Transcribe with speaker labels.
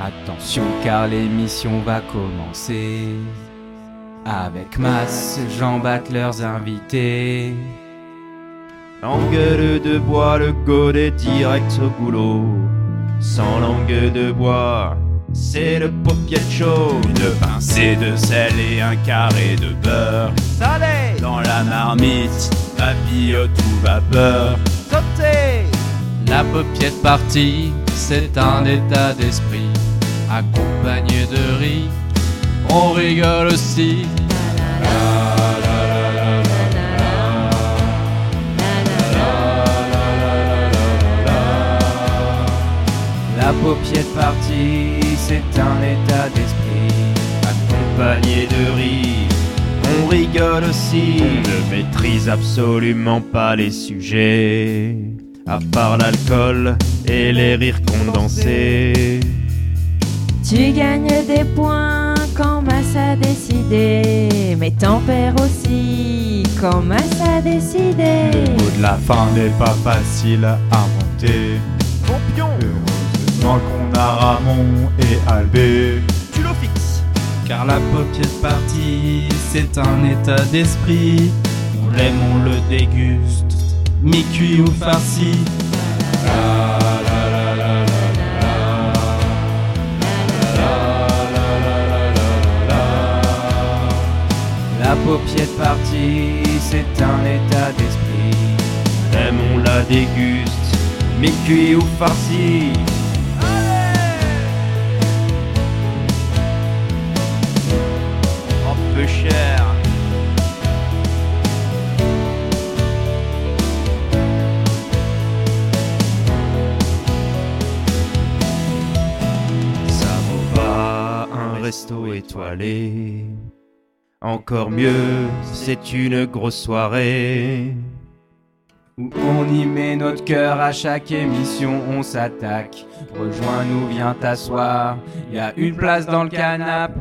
Speaker 1: Attention car l'émission va commencer. Avec masse, Jean battent leurs invités.
Speaker 2: Langue de bois, le godet direct au boulot. Sans langue de bois, c'est le chaud. Une pincée de sel et un carré de beurre.
Speaker 3: Salé
Speaker 2: Dans la marmite, papillote ou vapeur.
Speaker 1: La paupiette partie, c'est un état d'esprit. Accompagné de riz, on rigole aussi. La paupiette partie, c'est un état d'esprit.
Speaker 2: Accompagné de rire, on rigole aussi. On ne maîtrise absolument pas les sujets. À part l'alcool et les rires condensés.
Speaker 4: Tu gagnes des points quand Mass a décidé, mais t'en perds aussi quand Mass a décidé.
Speaker 5: Le mot de la fin n'est pas facile à inventer.
Speaker 3: Champion
Speaker 5: Heureusement qu'on a Ramon et Albé.
Speaker 3: Tu le fixes
Speaker 1: Car la paupiette partie, c'est un état d'esprit. On l'aime, on le déguste, mi-cuit ou farci. La paupiette partie, c'est un état d'esprit.
Speaker 2: Même on la déguste, mais cuit ou farci. Un peu cher. Resto étoilé. Encore mieux, c'est une grosse soirée.
Speaker 1: Où on y met notre cœur à chaque émission, on s'attaque. Rejoins-nous, viens t'asseoir. Y a une place dans le canapé.